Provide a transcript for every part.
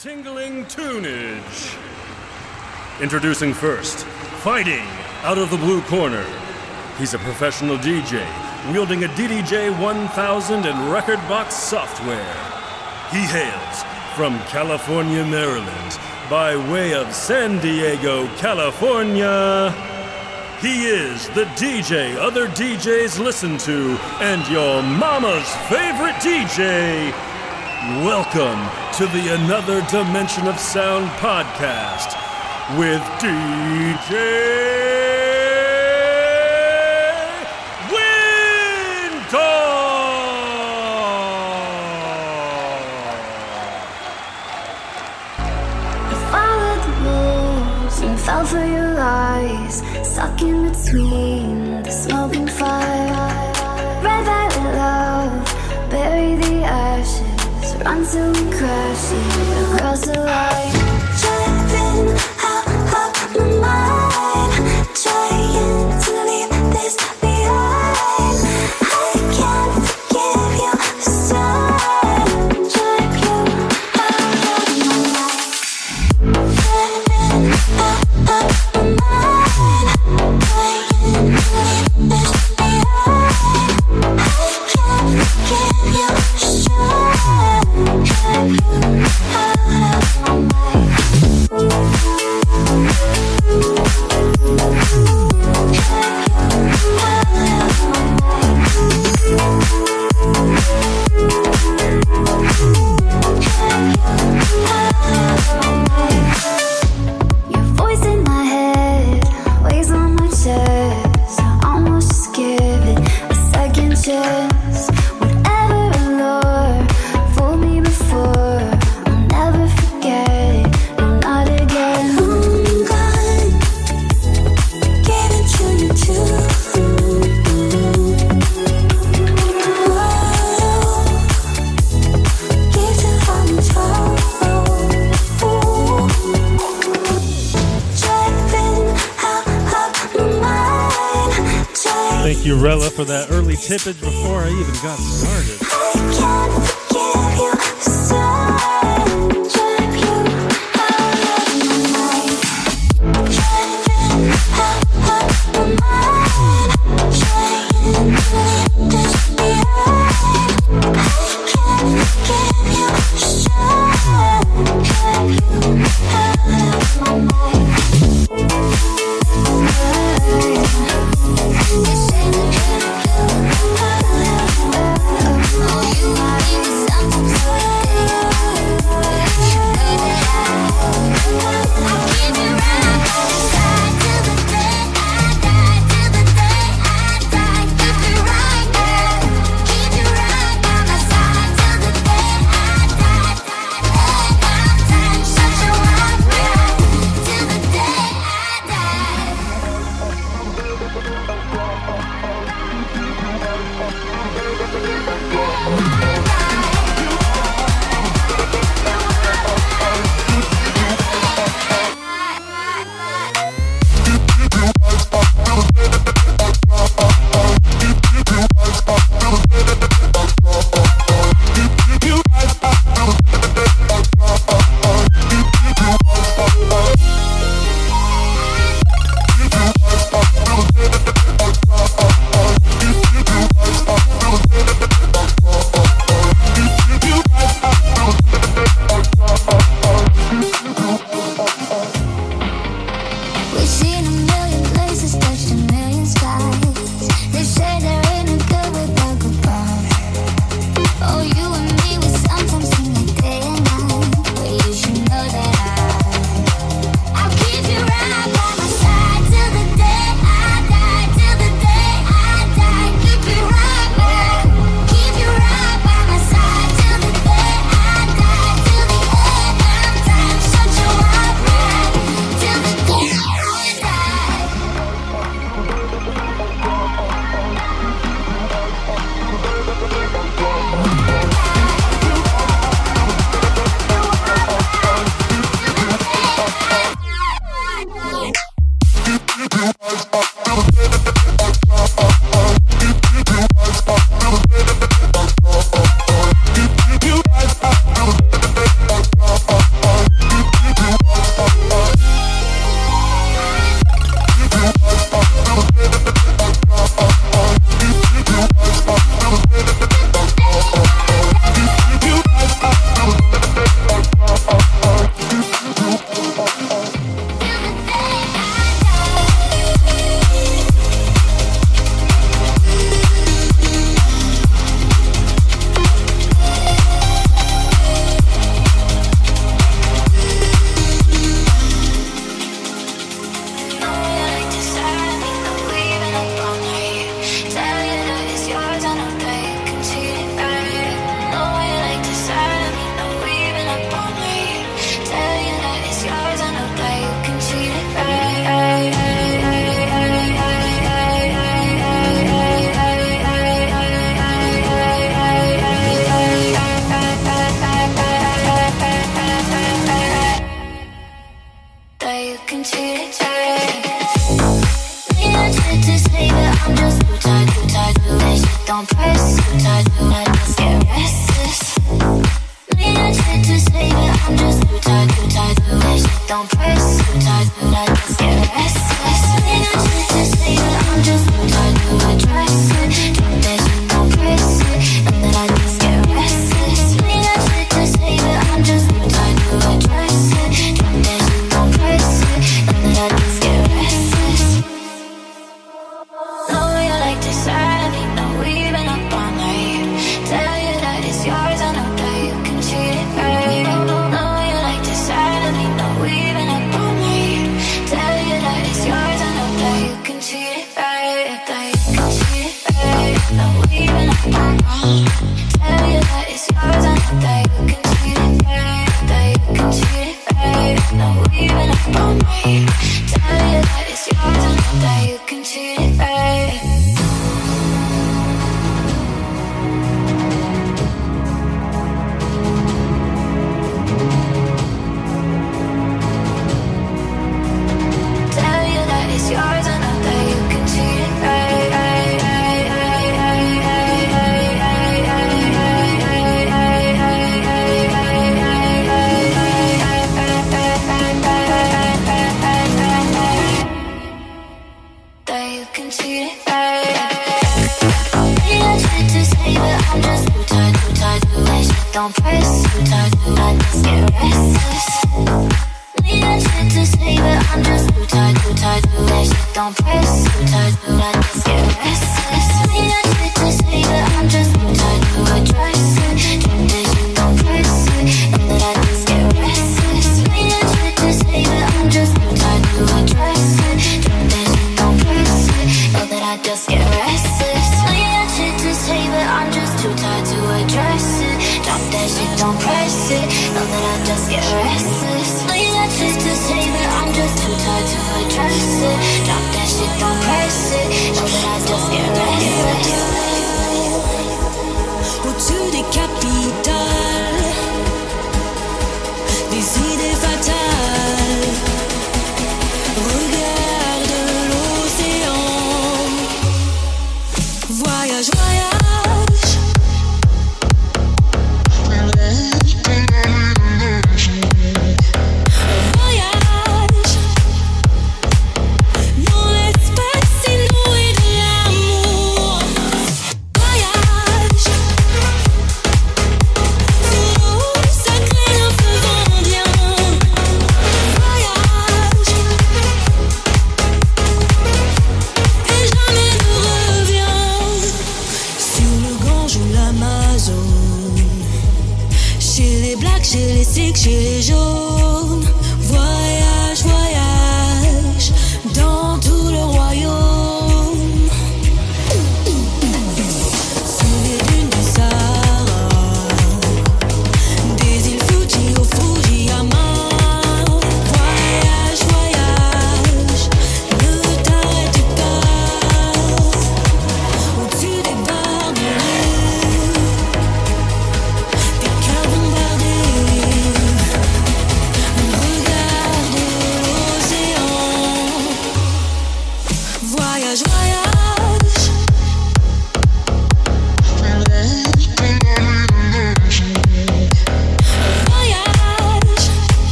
tingling tunage. Introducing first, fighting out of the blue corner. He's a professional DJ, wielding a DDJ 1000 and record box software. He hails from California, Maryland, by way of San Diego, California. He is the DJ other DJs listen to and your mama's favorite DJ. Welcome to the Another Dimension of Sound podcast with DJ followed the rules and fell for your lies. Stuck in between ashes. Tippage before I even got.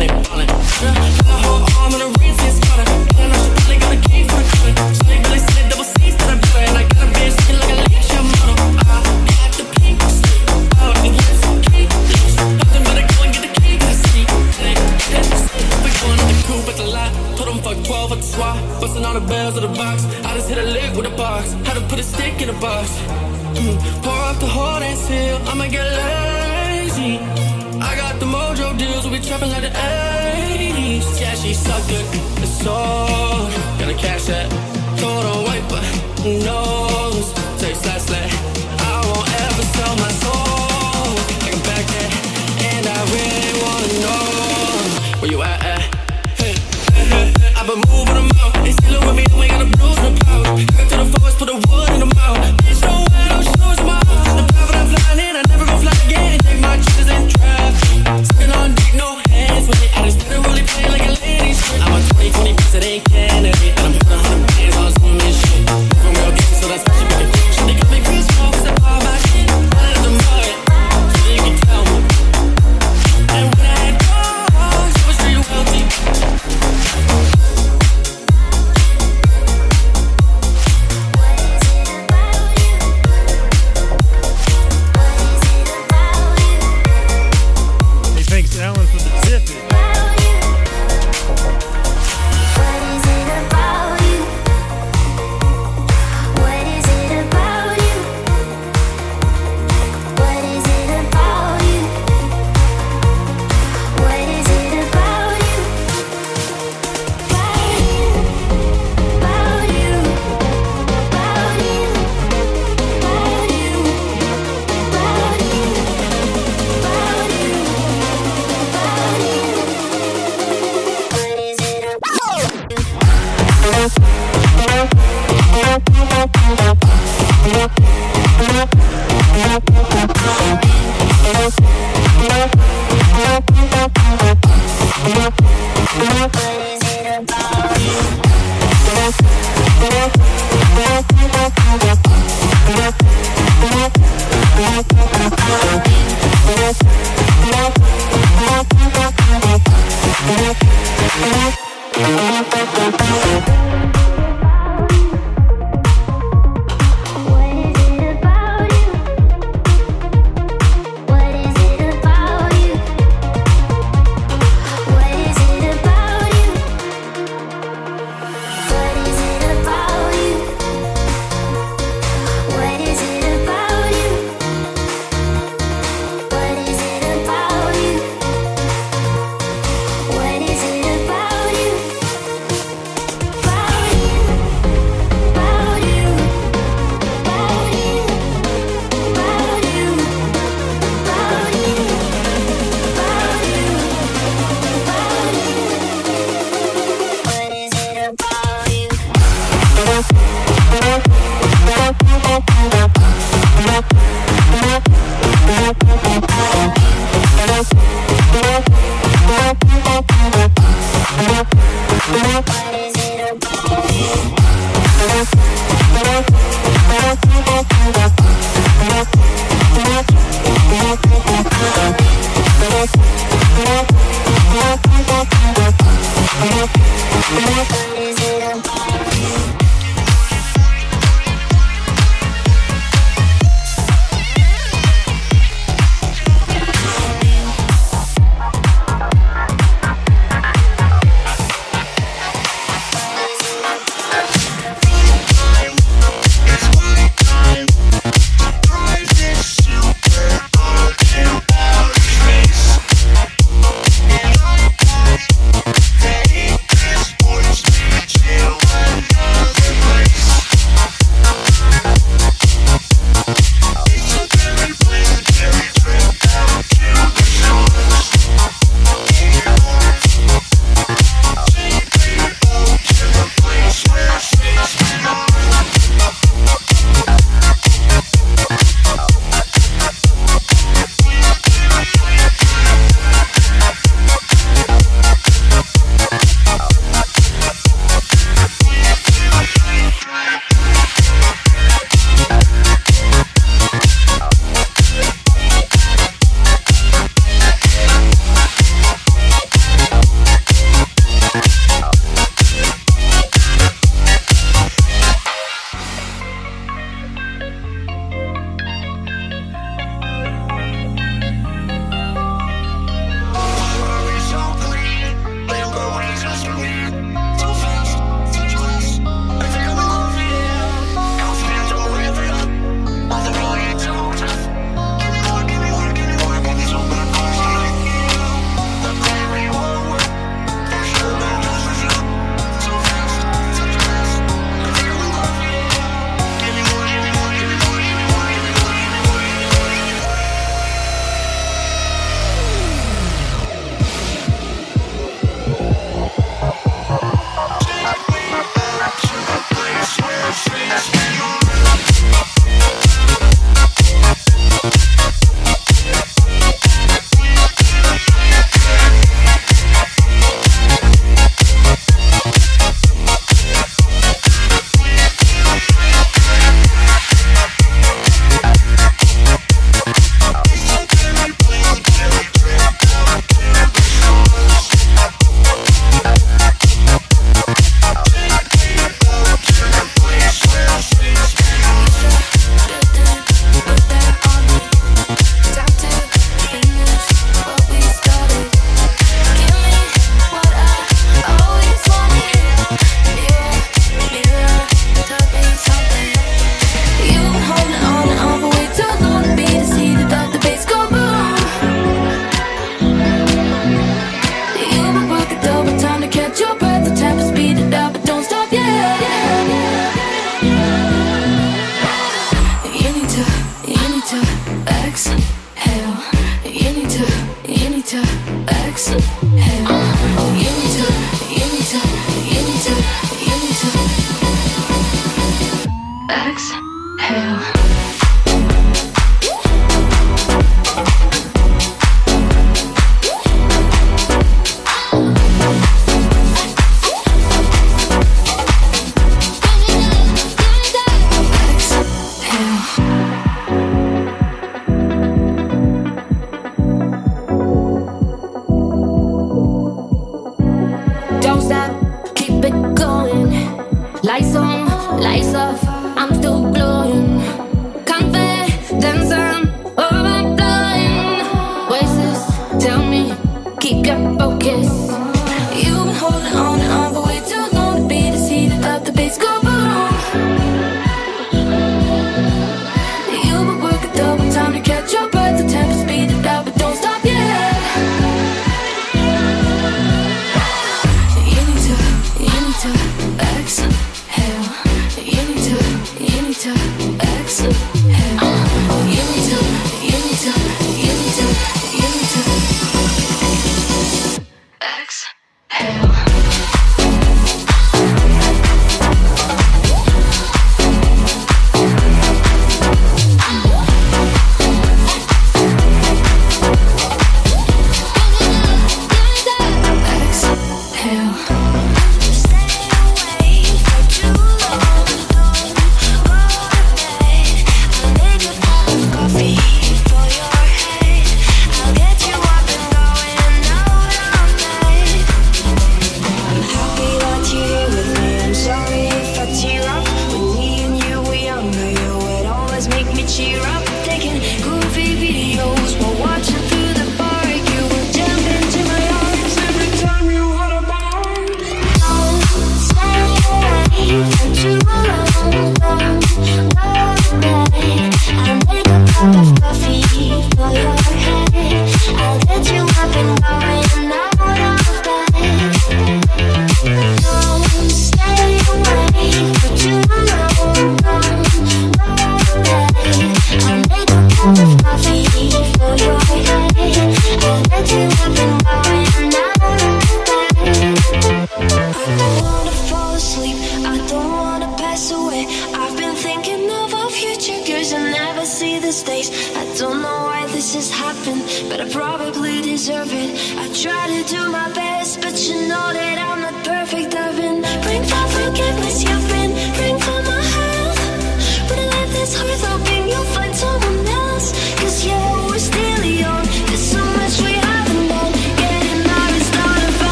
Dudes out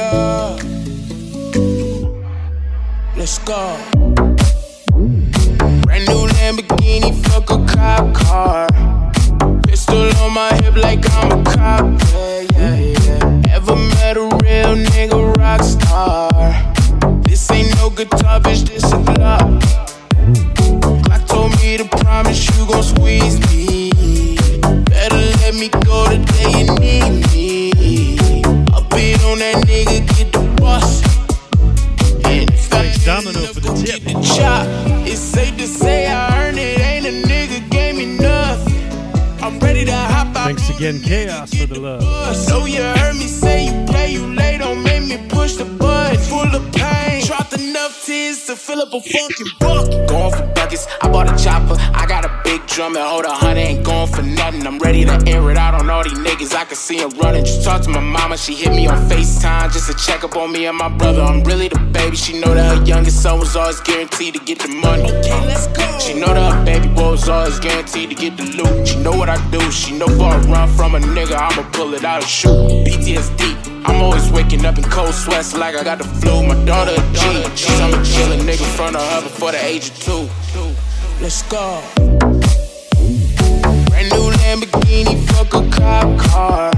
up. Let's go. Brand new Lamborghini, fuck a cop car. Pistol on my hip like I'm a cop. Yeah, yeah, yeah. Ever met a real nigga rock star? This ain't no guitar, bitch, this a Glock. Glock told me to promise you gon' squeeze me. Better let me go the day you need me. Up it on that nigga, get the bus. And if I Thanks, Domino, for the tip. the chop, it's safe to say I earned it. Ain't a nigga gave me nothing. I'm ready to hop out. Thanks again, Chaos, for the love. So oh, you heard me say you play, you late, don't make me push the button. Full of pain, dropped enough tears to fill up a fucking bucket. Going for buckets, I bought a chopper. I got a drum and hold a hundred, ain't going for nothing. I'm ready to air it out on all these niggas. I can see them running. Just talk to my mama, she hit me on FaceTime just to check up on me and my brother. I'm really the baby. She know that her youngest son was always guaranteed to get the money. Okay, uh, let's go. She know that her baby boy was always guaranteed to get the loot. She know what I do. She know for a run from a nigga, I'ma pull it out and shoot. PTSD. I'm always waking up in cold sweats like I got the flu. My daughter a G. She's I'm a chillin' nigga in front of her before the age of two. Let's go. Lamborghini, fuck a cop car.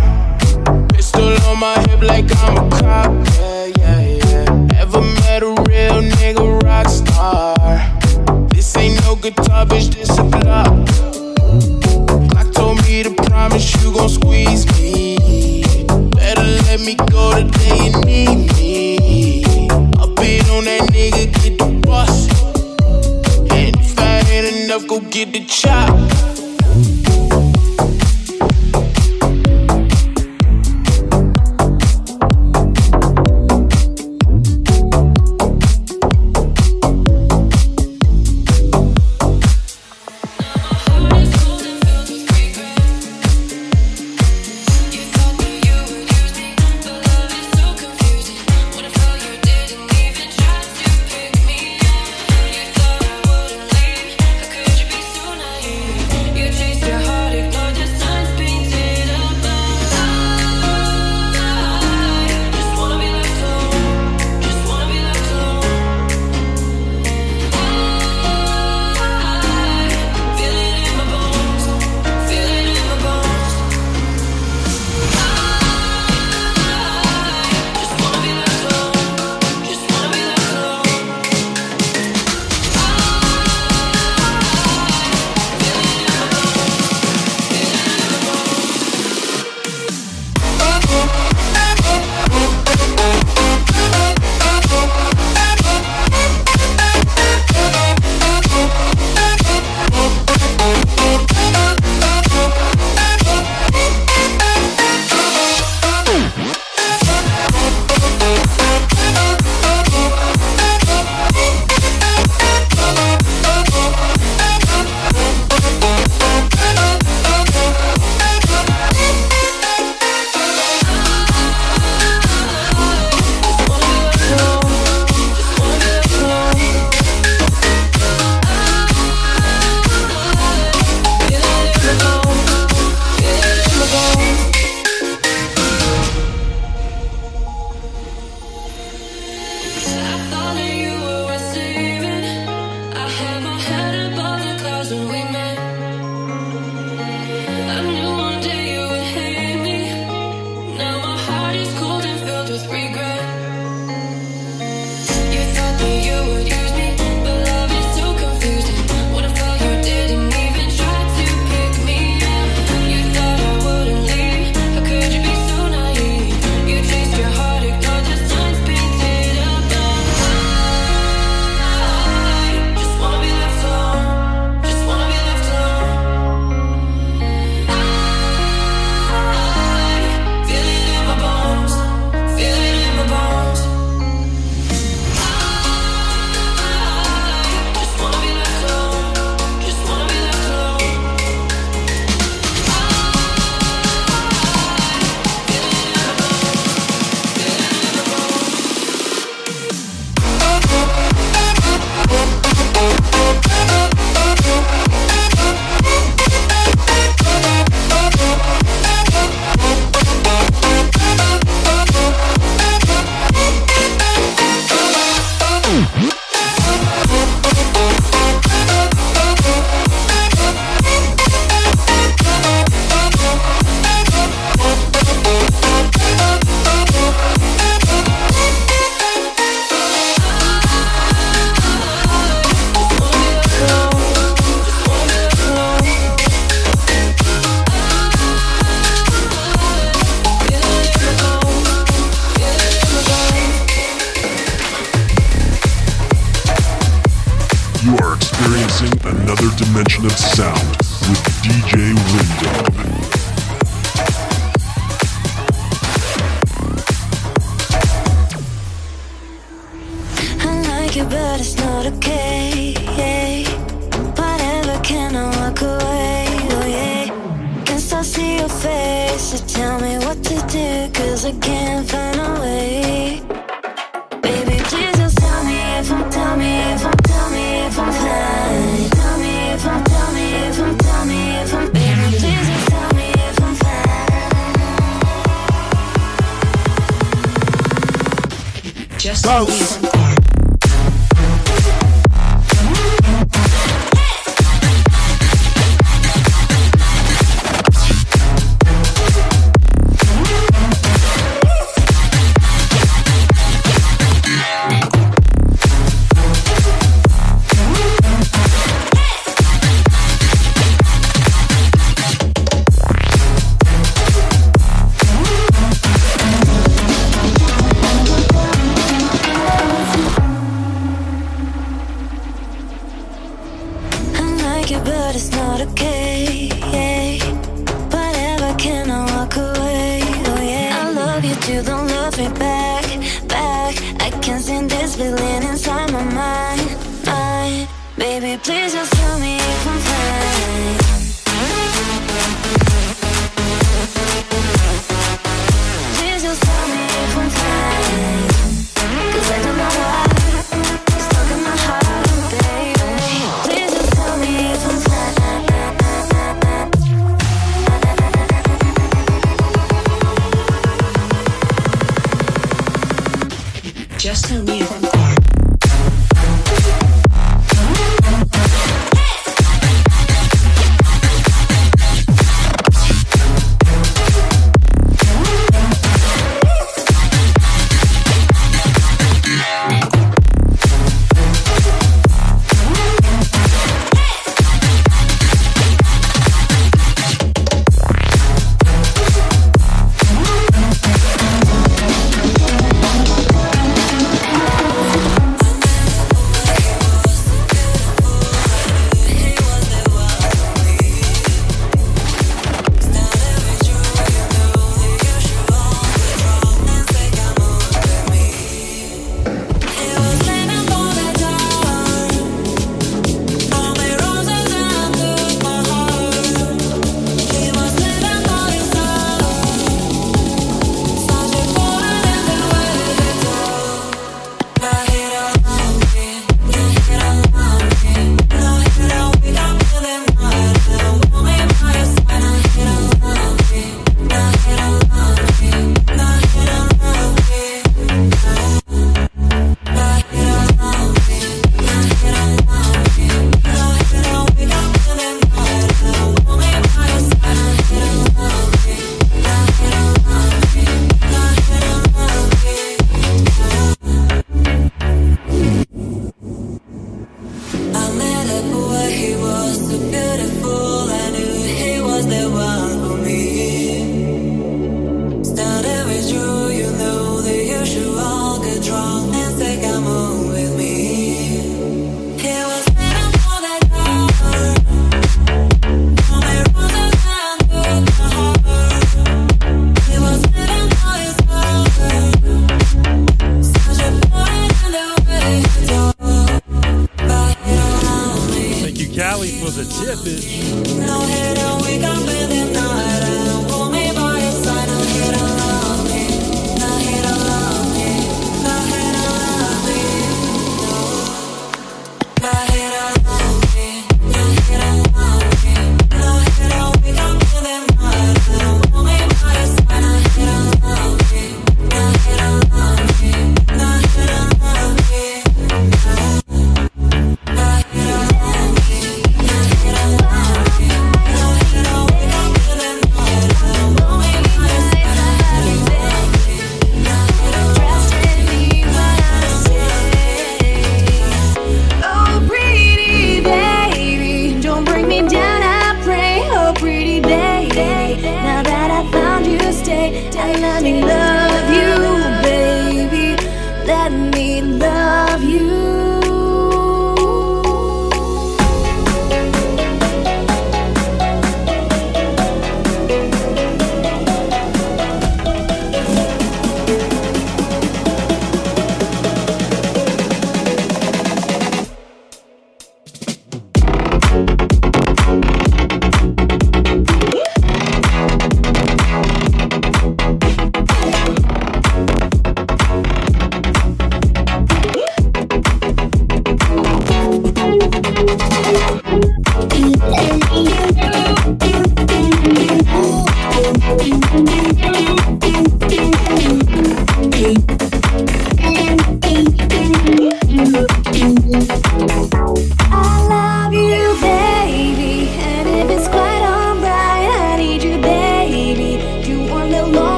Pistol on my hip like I'm a cop. Yeah, yeah, yeah. Ever met a real nigga rock star? This ain't no guitar, bitch, this a Glock. Glock told me to promise you gon' squeeze me. Better let me go the day you need me. It on that nigga, get the bus. And if I ain't enough, go get the chop.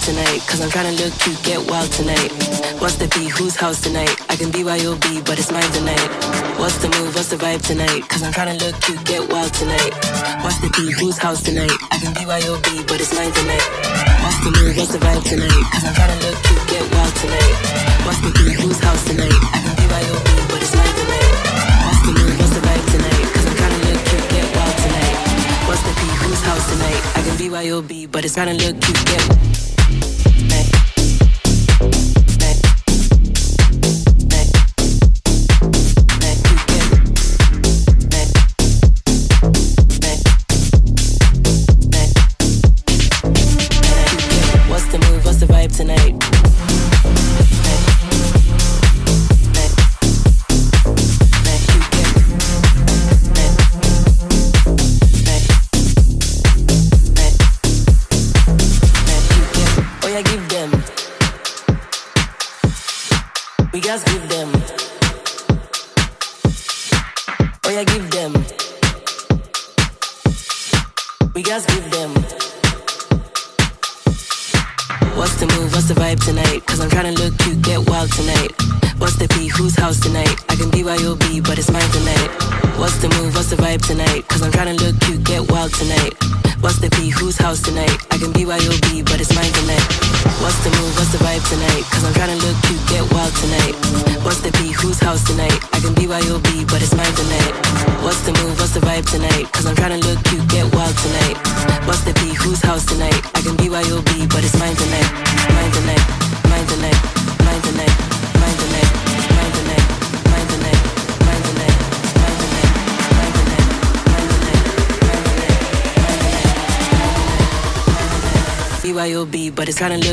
Tonight? Cause I'm tryna look cute, get wild tonight. What's the beat? Whose house tonight? I can be YOB, but it's mine tonight. What's the move? What's the vibe tonight? Cause I'm tryna look cute, get wild tonight. What's the beat? Whose house tonight? I can be YOB, but it's mine tonight. What's the move? What's the vibe tonight? Cause I'm tryna look cute, get wild tonight. What's the beat? Whose house tonight? I can be YOB, but it's mine tonight. What's the move? What's the vibe tonight? Cause I'm tryna look cute, get wild tonight. What's the beat? Whose house tonight? I can be YOB, but it's tryna look cute, get make Kinda.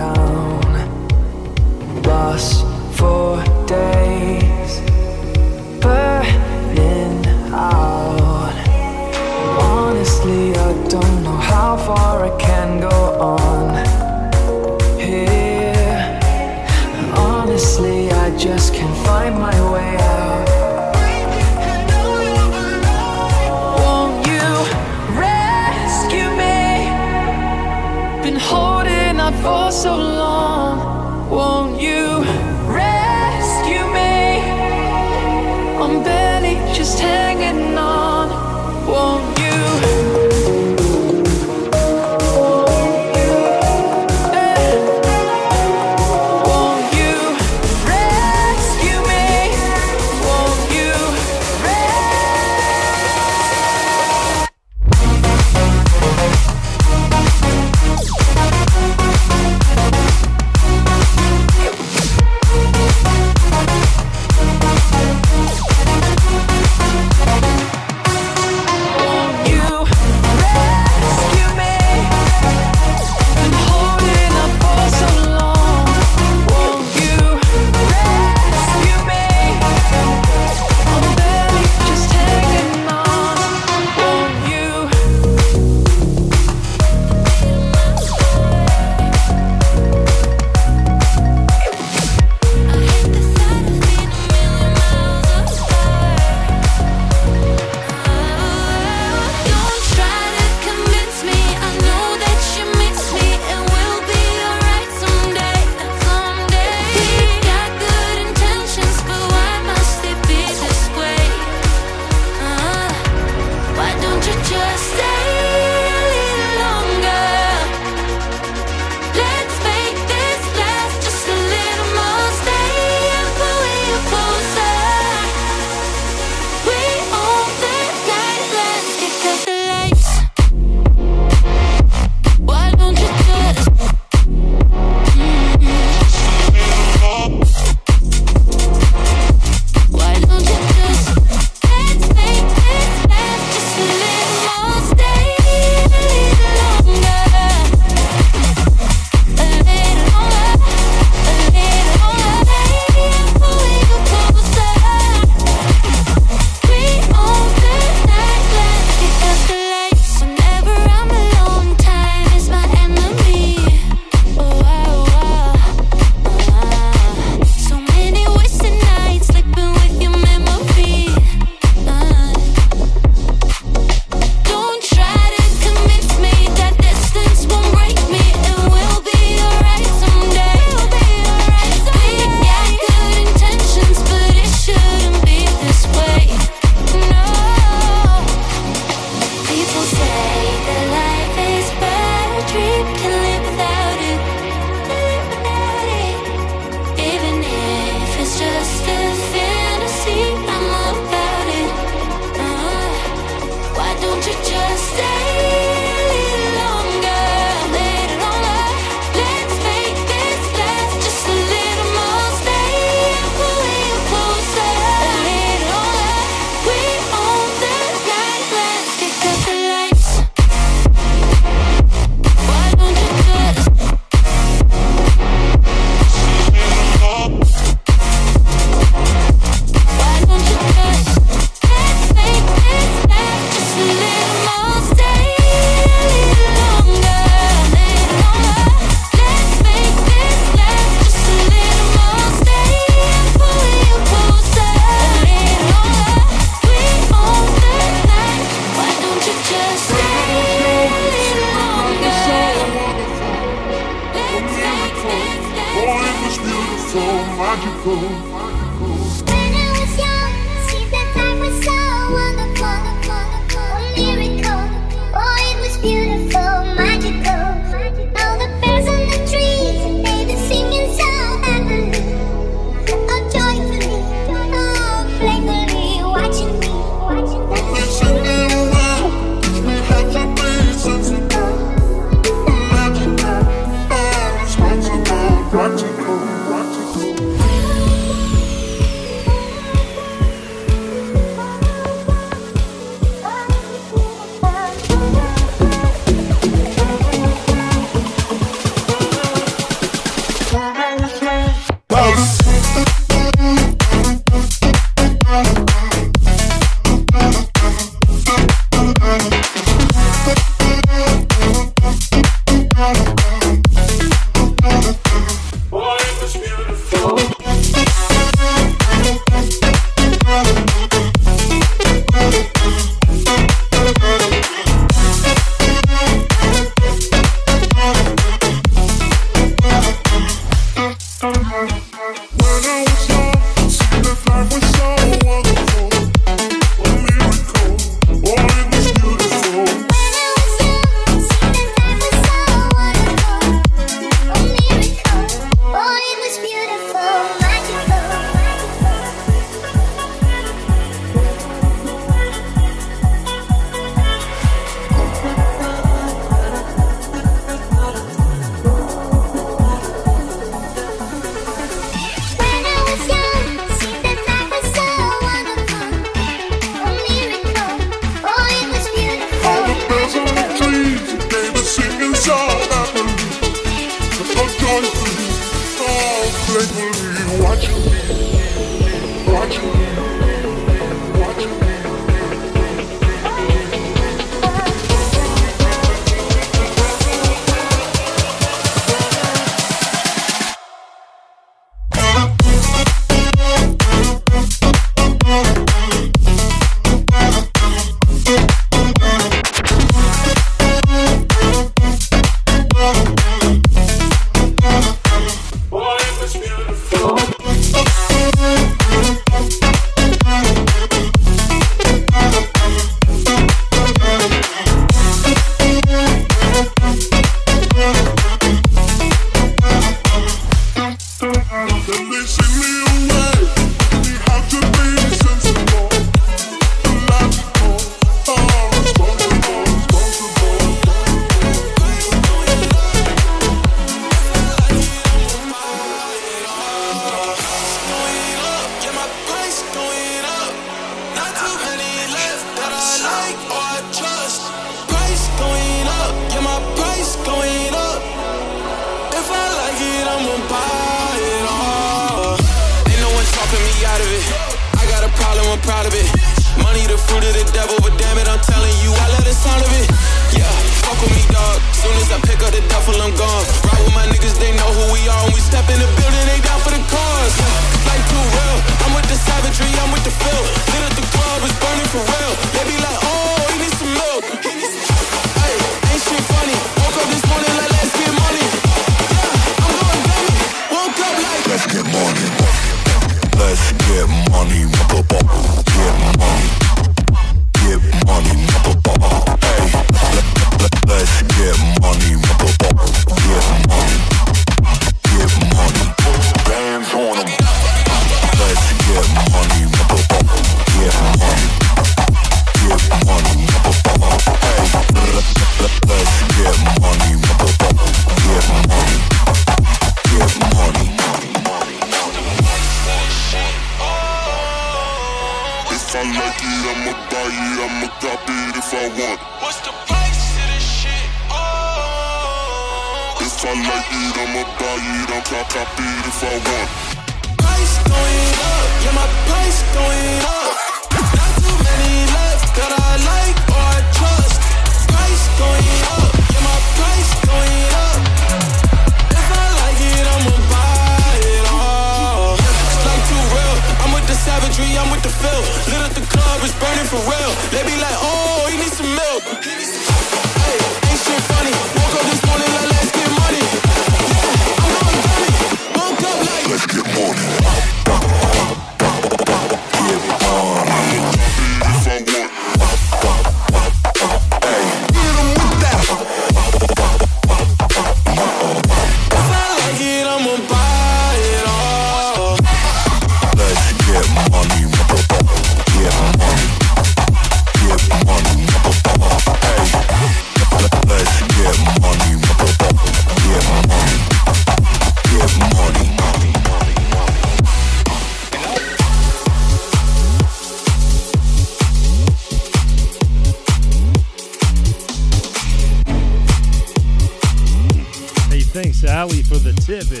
Valley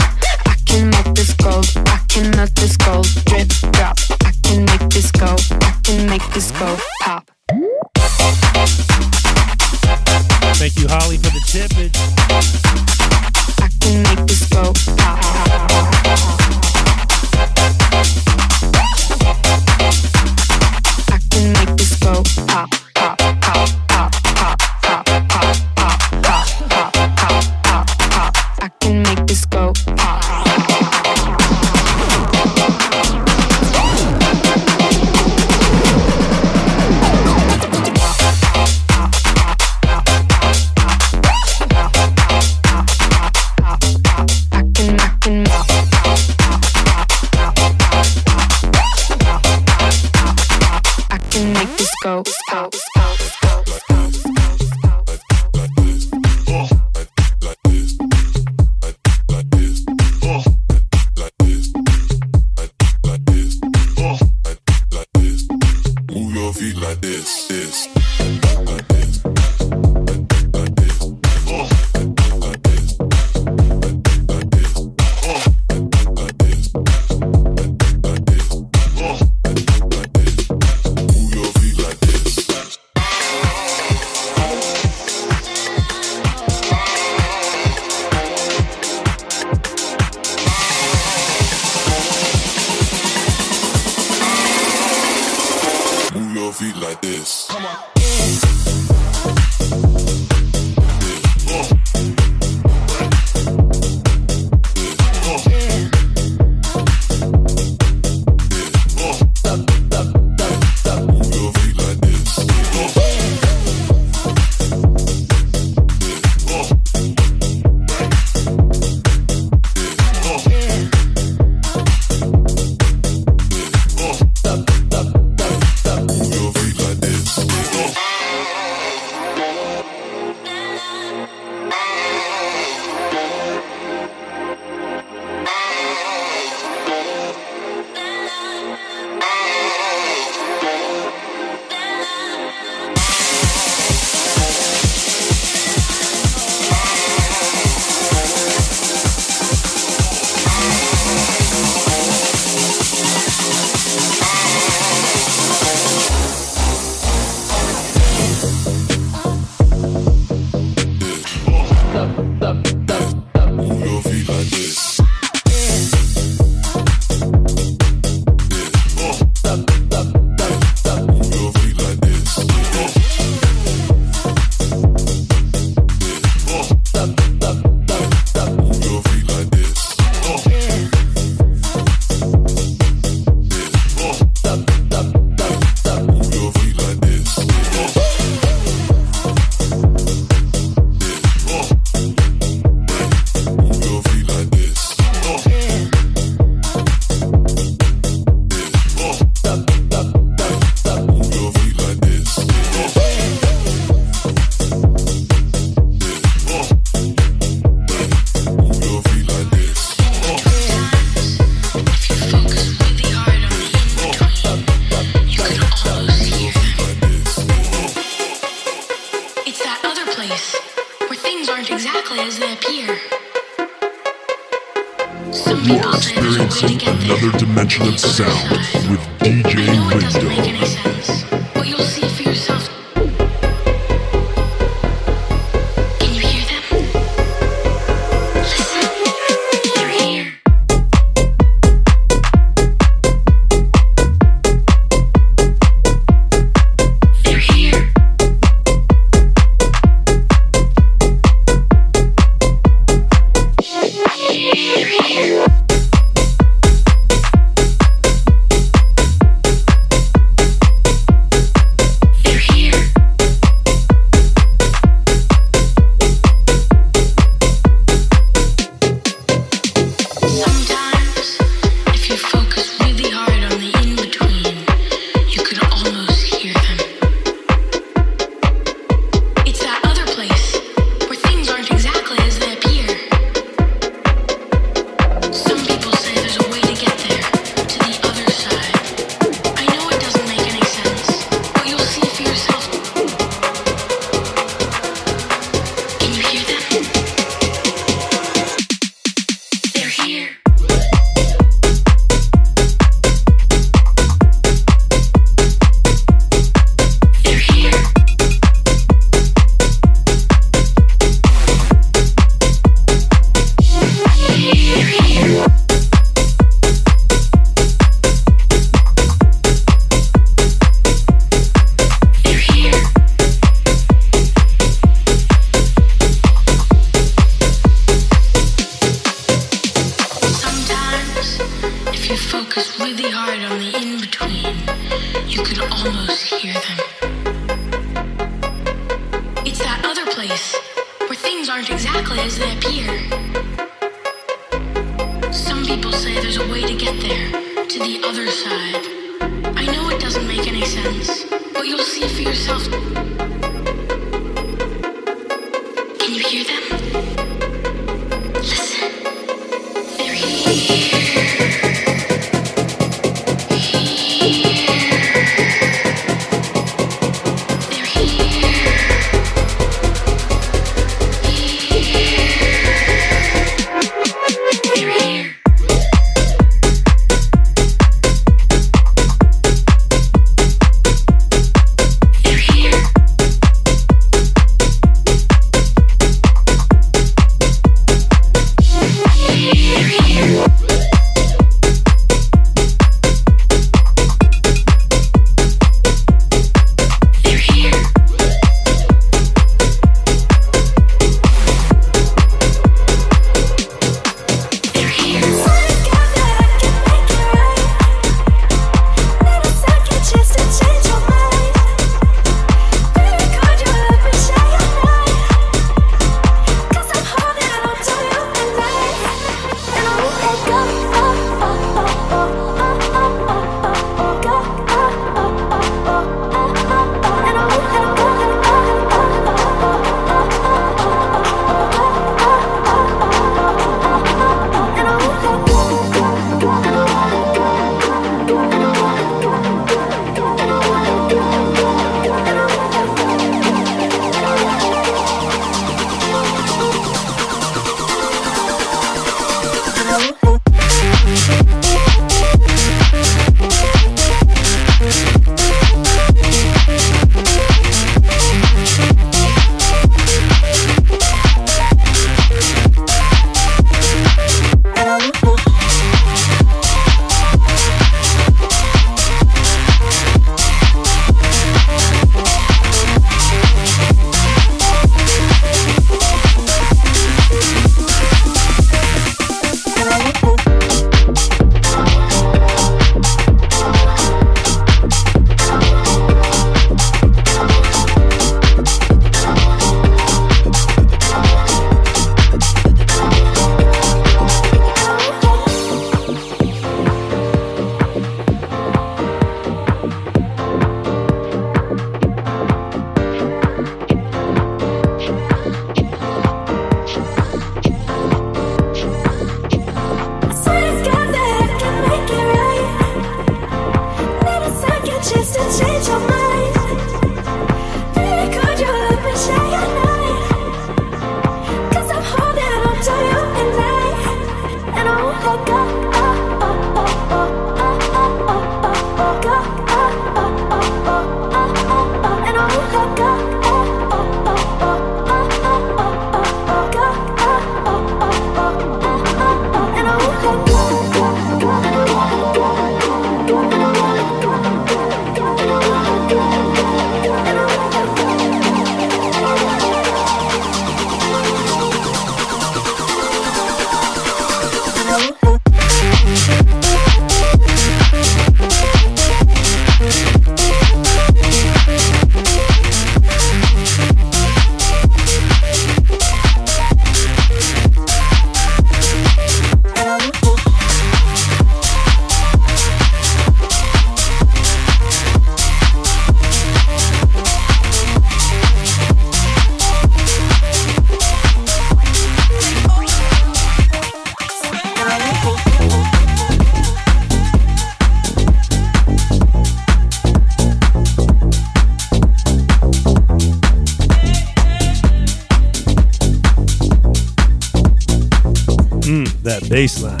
that